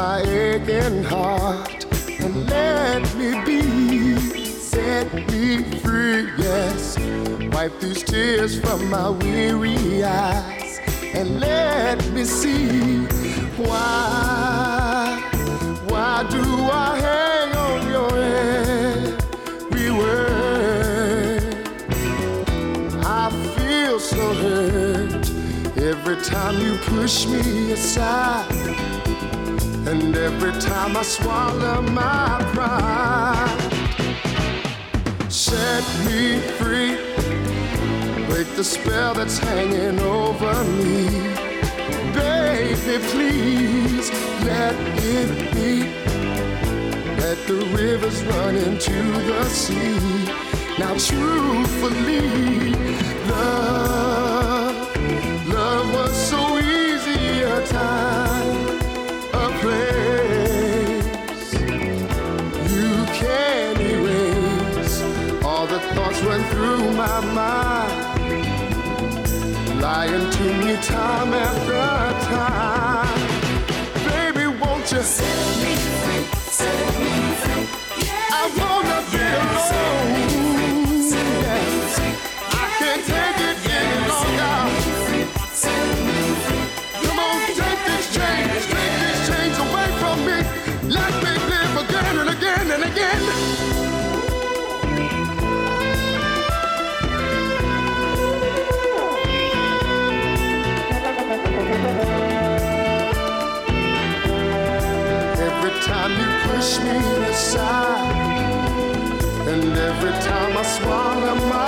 my aching heart and let me be. Set me free, yes. Wipe these tears from my weary eyes and let me see why. Why do I hang on your every word? I feel so hurt every time you push me aside, and every time I swallow my pride. Set me free, break the spell that's hanging over me. Baby, please let it be. Let the rivers run into the sea. Now, truthfully, love, lying to me time after time. Baby, won't you set me free? Set me free. Yeah, I wanna be alone. Yeah. I can't take it any longer. Come on, take these chains, take chains away from me. Let me live again and again and again. Time you push me aside, and every time I swallow my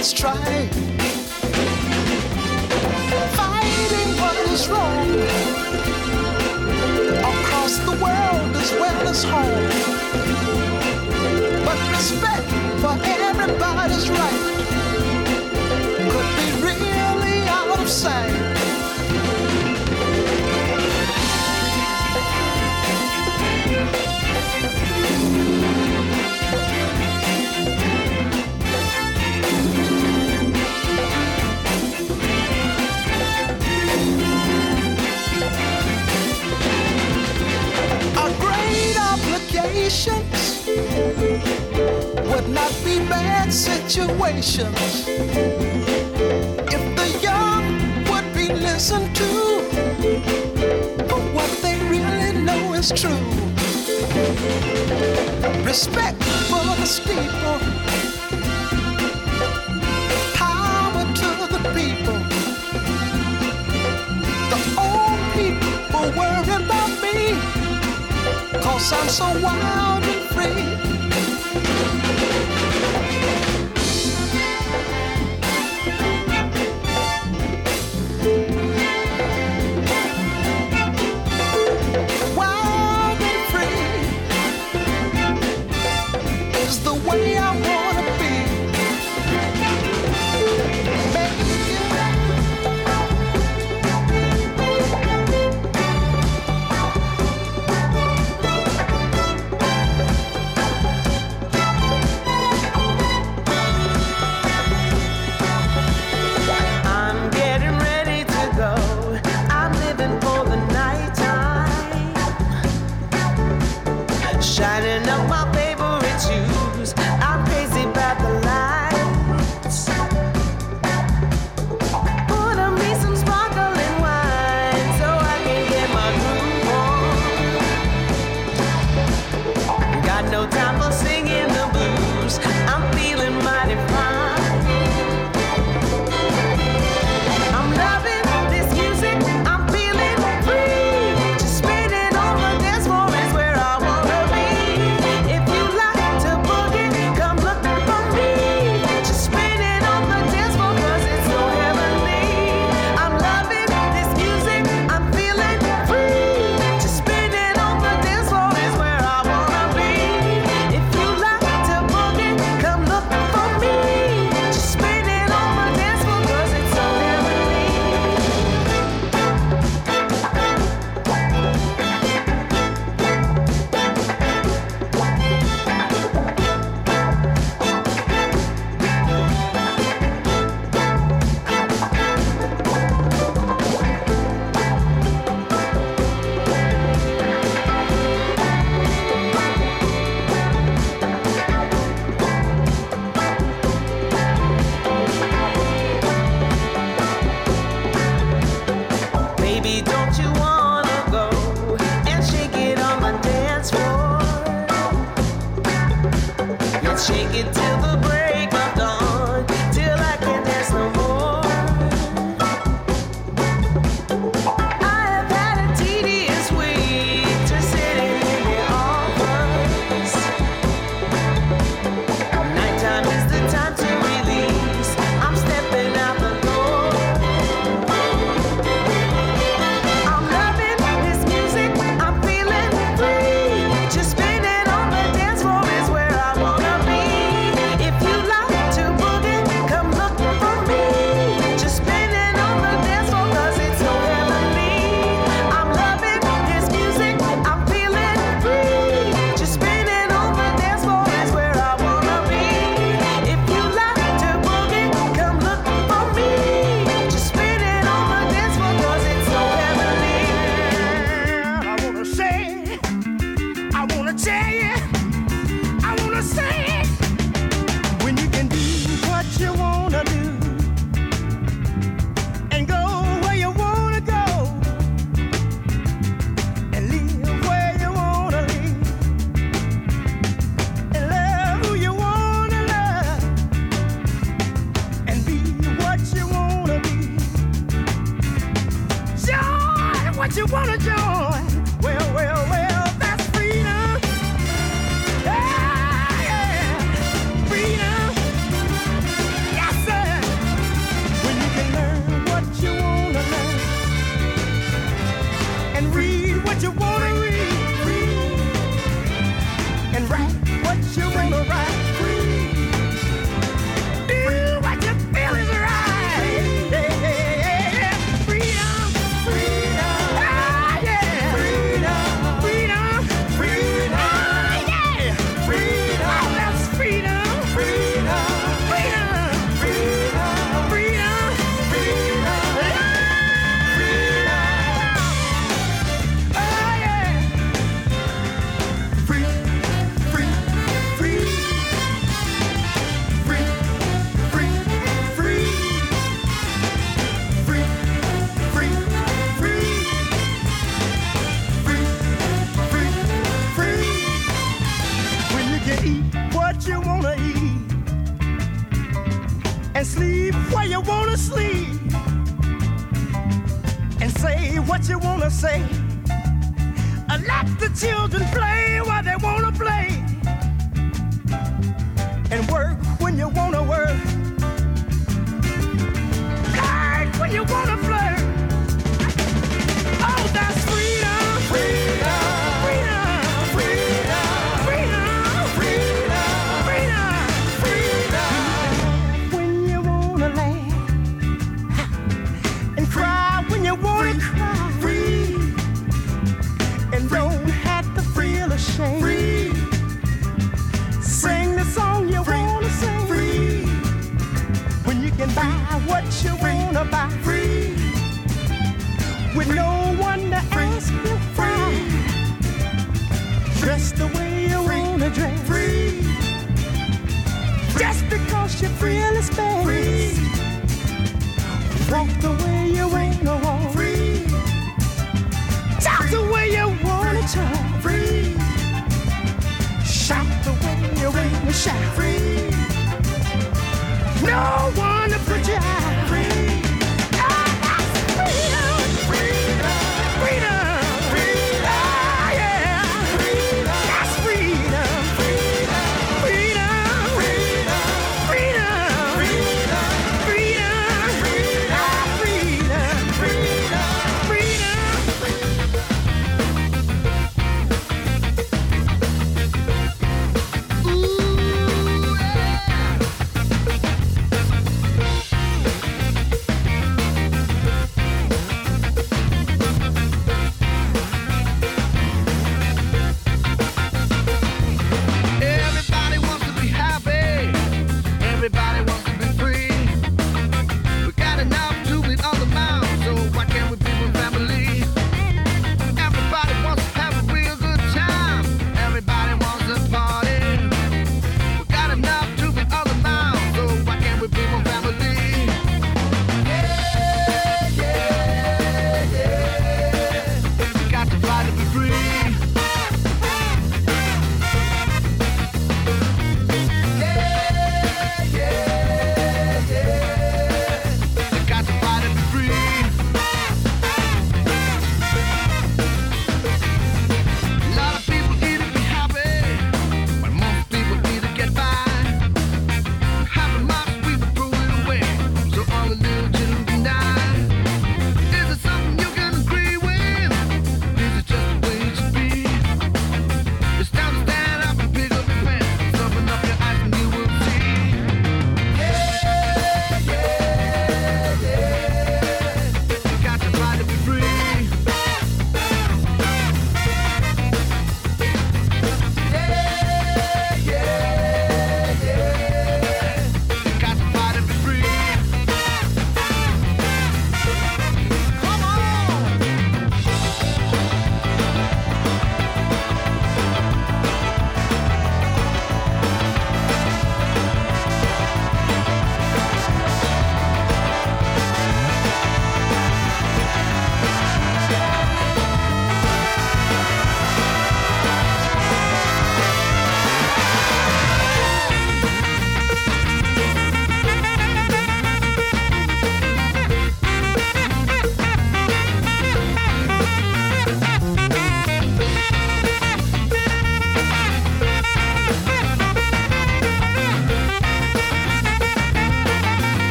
and strife. Fighting what is wrong across the world as well as home. But respect for everybody's right obligations would not be bad situations if listen to but what they really know is true. Respect for the steeple, I'm so wild and free.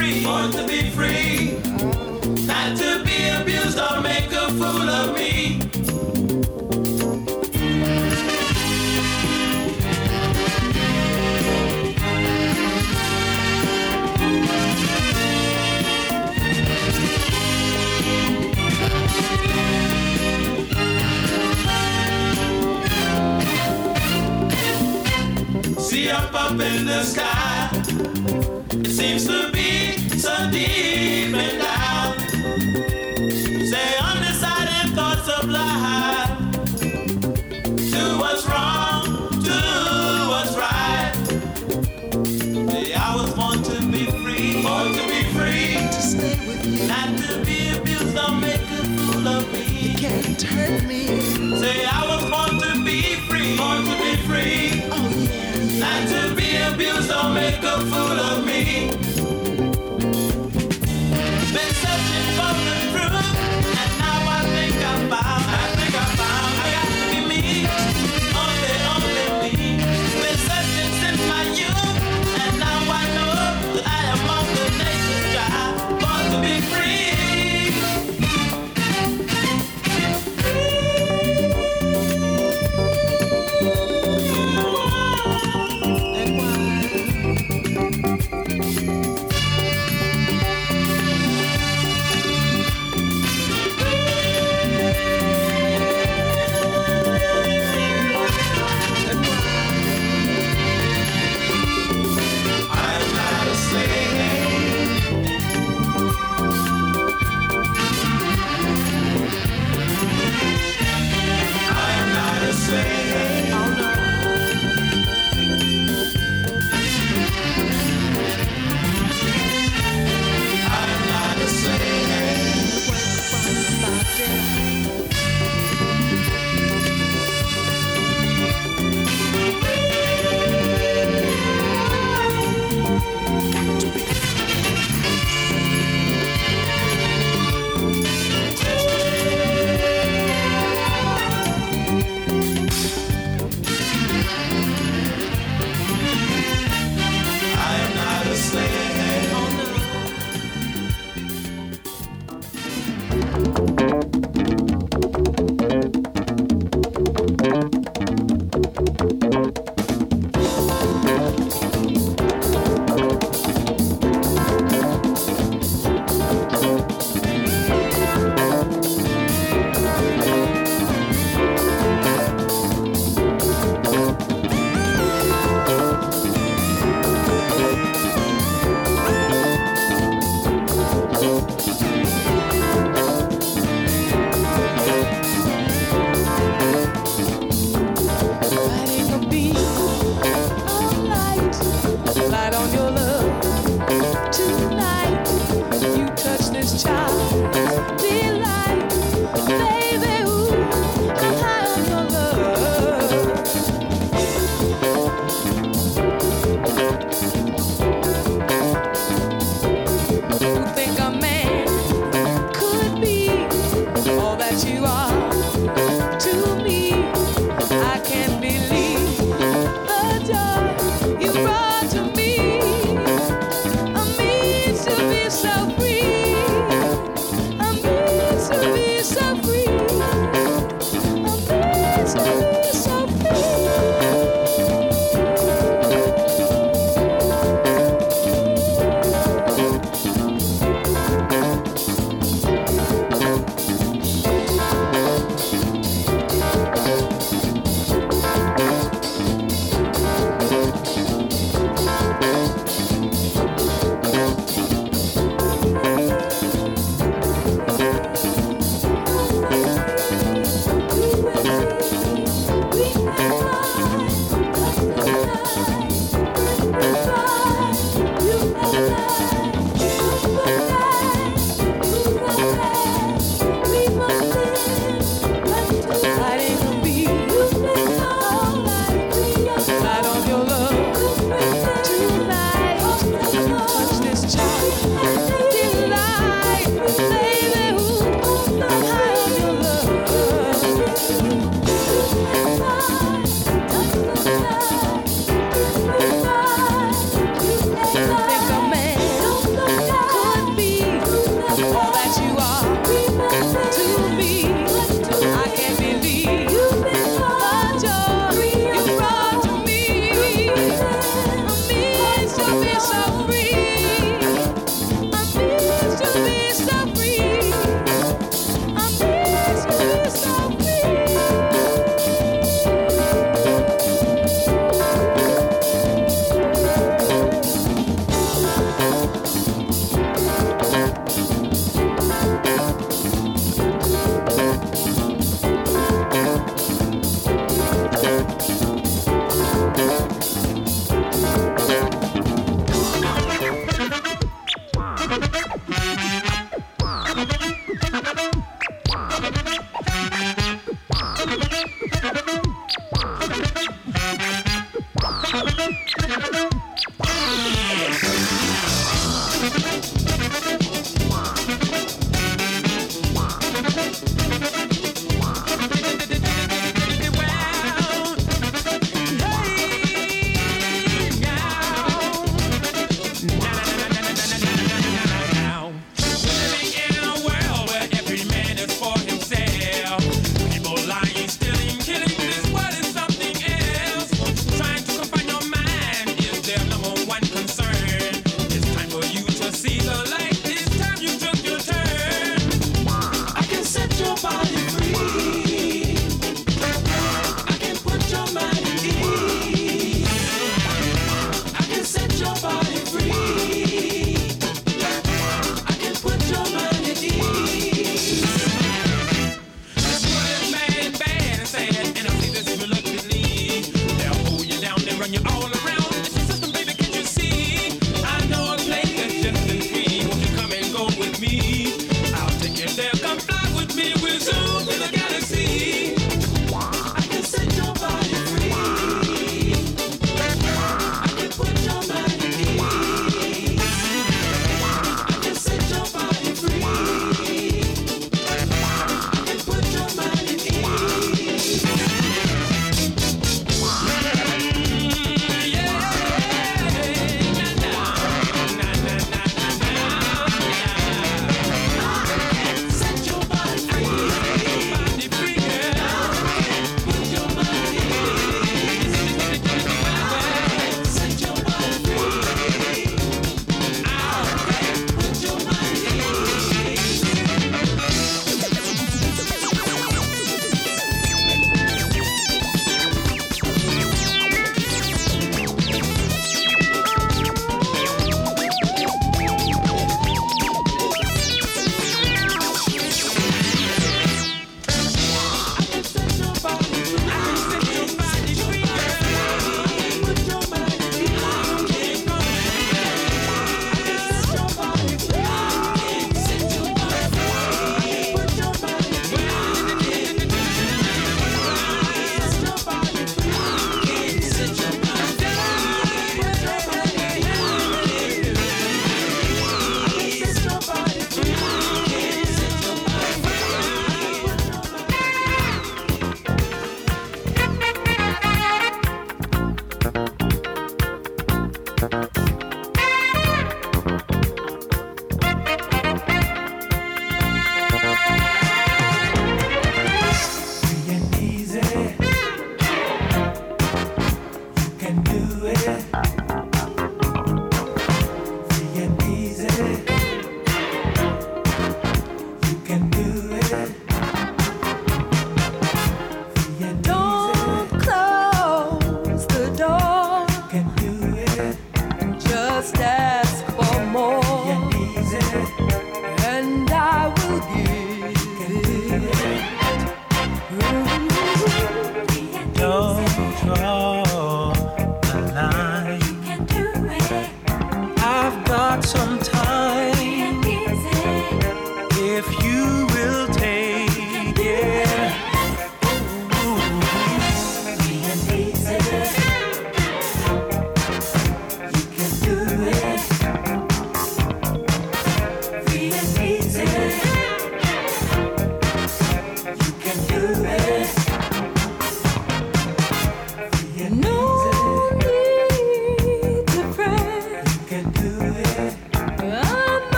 free, born to be free. Not to be abused or make a fool of me. See up up in the sky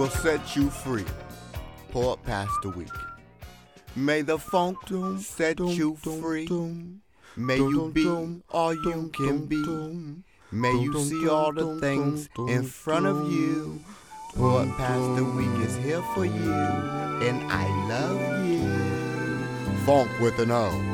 will set you free. Pour up past the week. May the funk set you free. May you be all you can be. May you see all the things in front of you. Pour up past the week is here for you, and I love you. Funk with an O.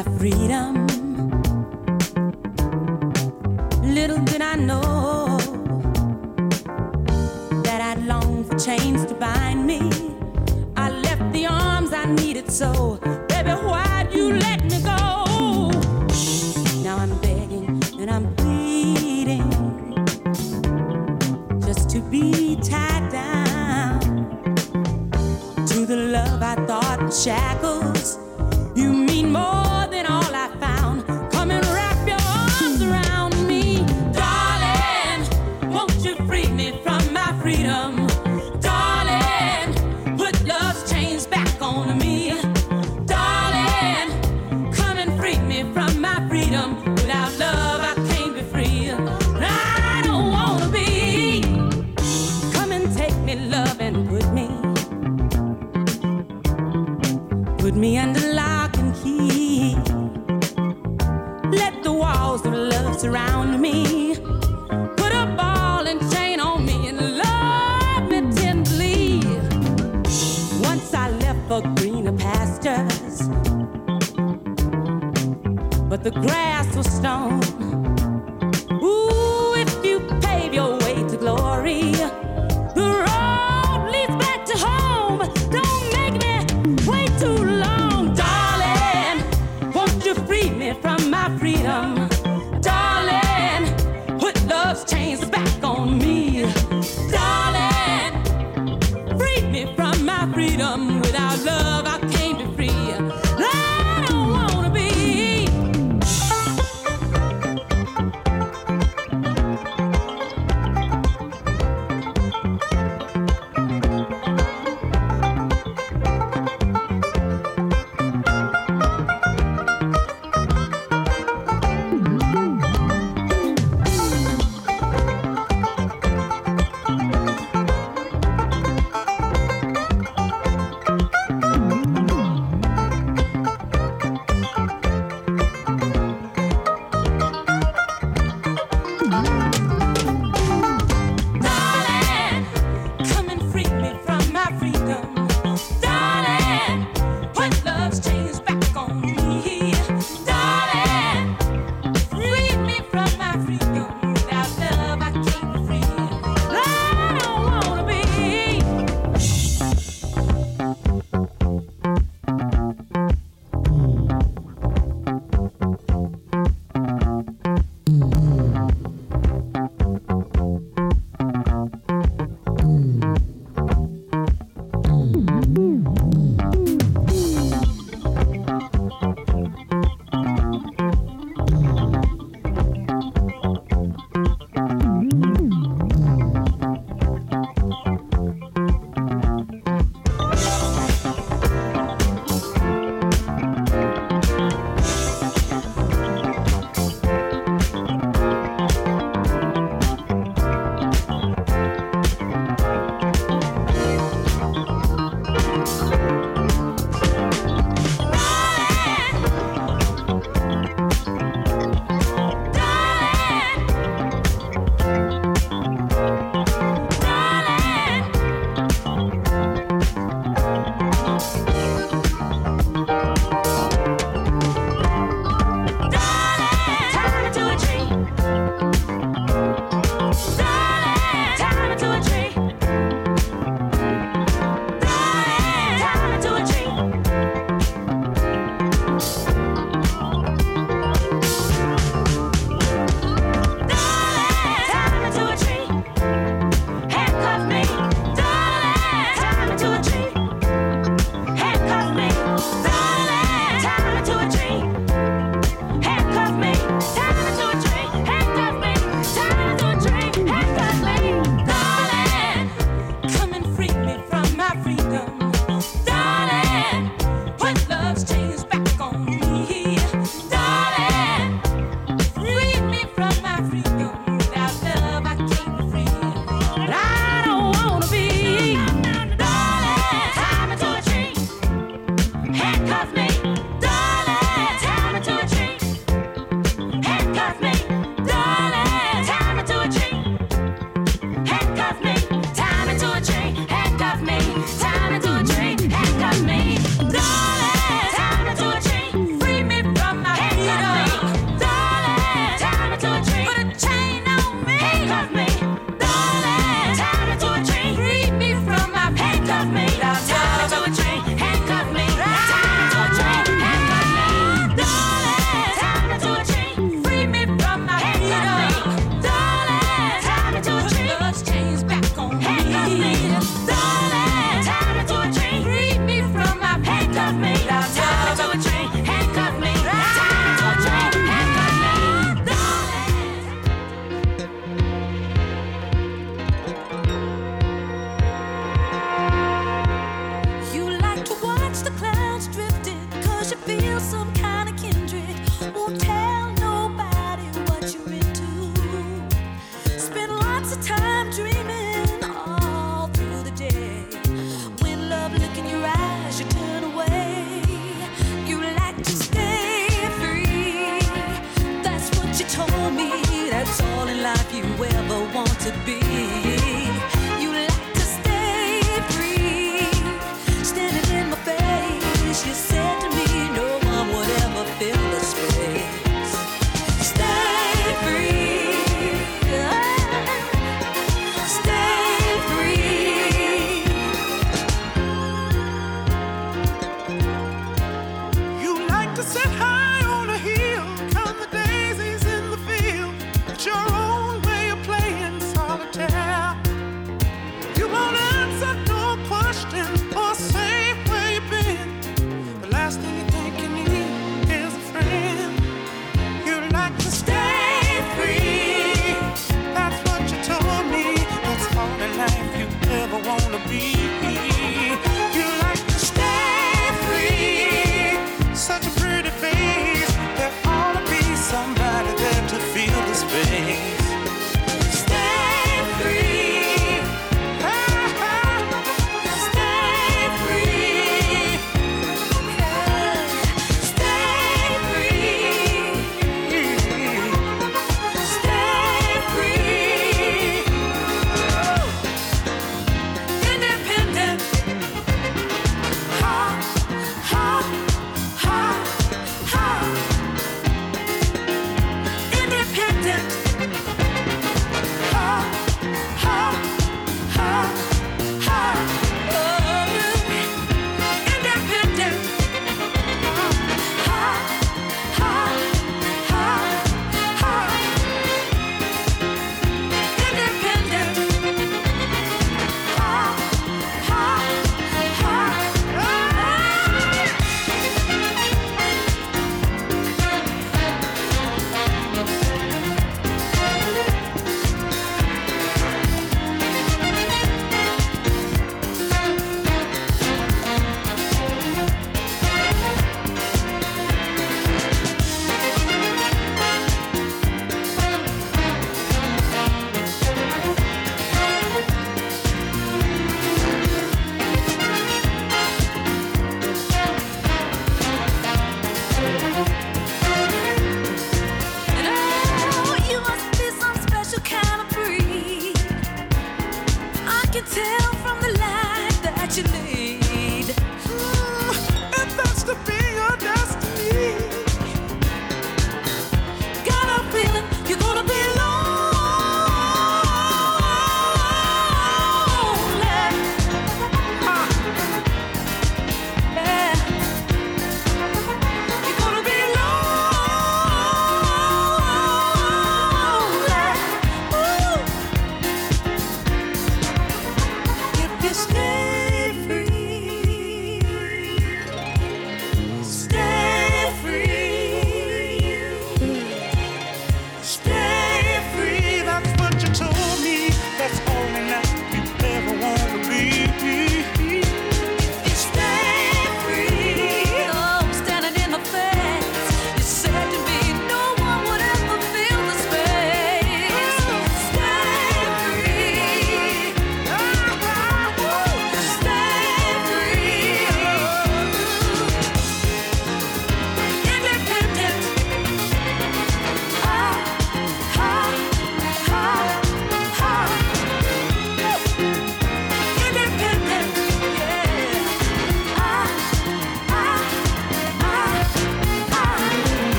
freedom.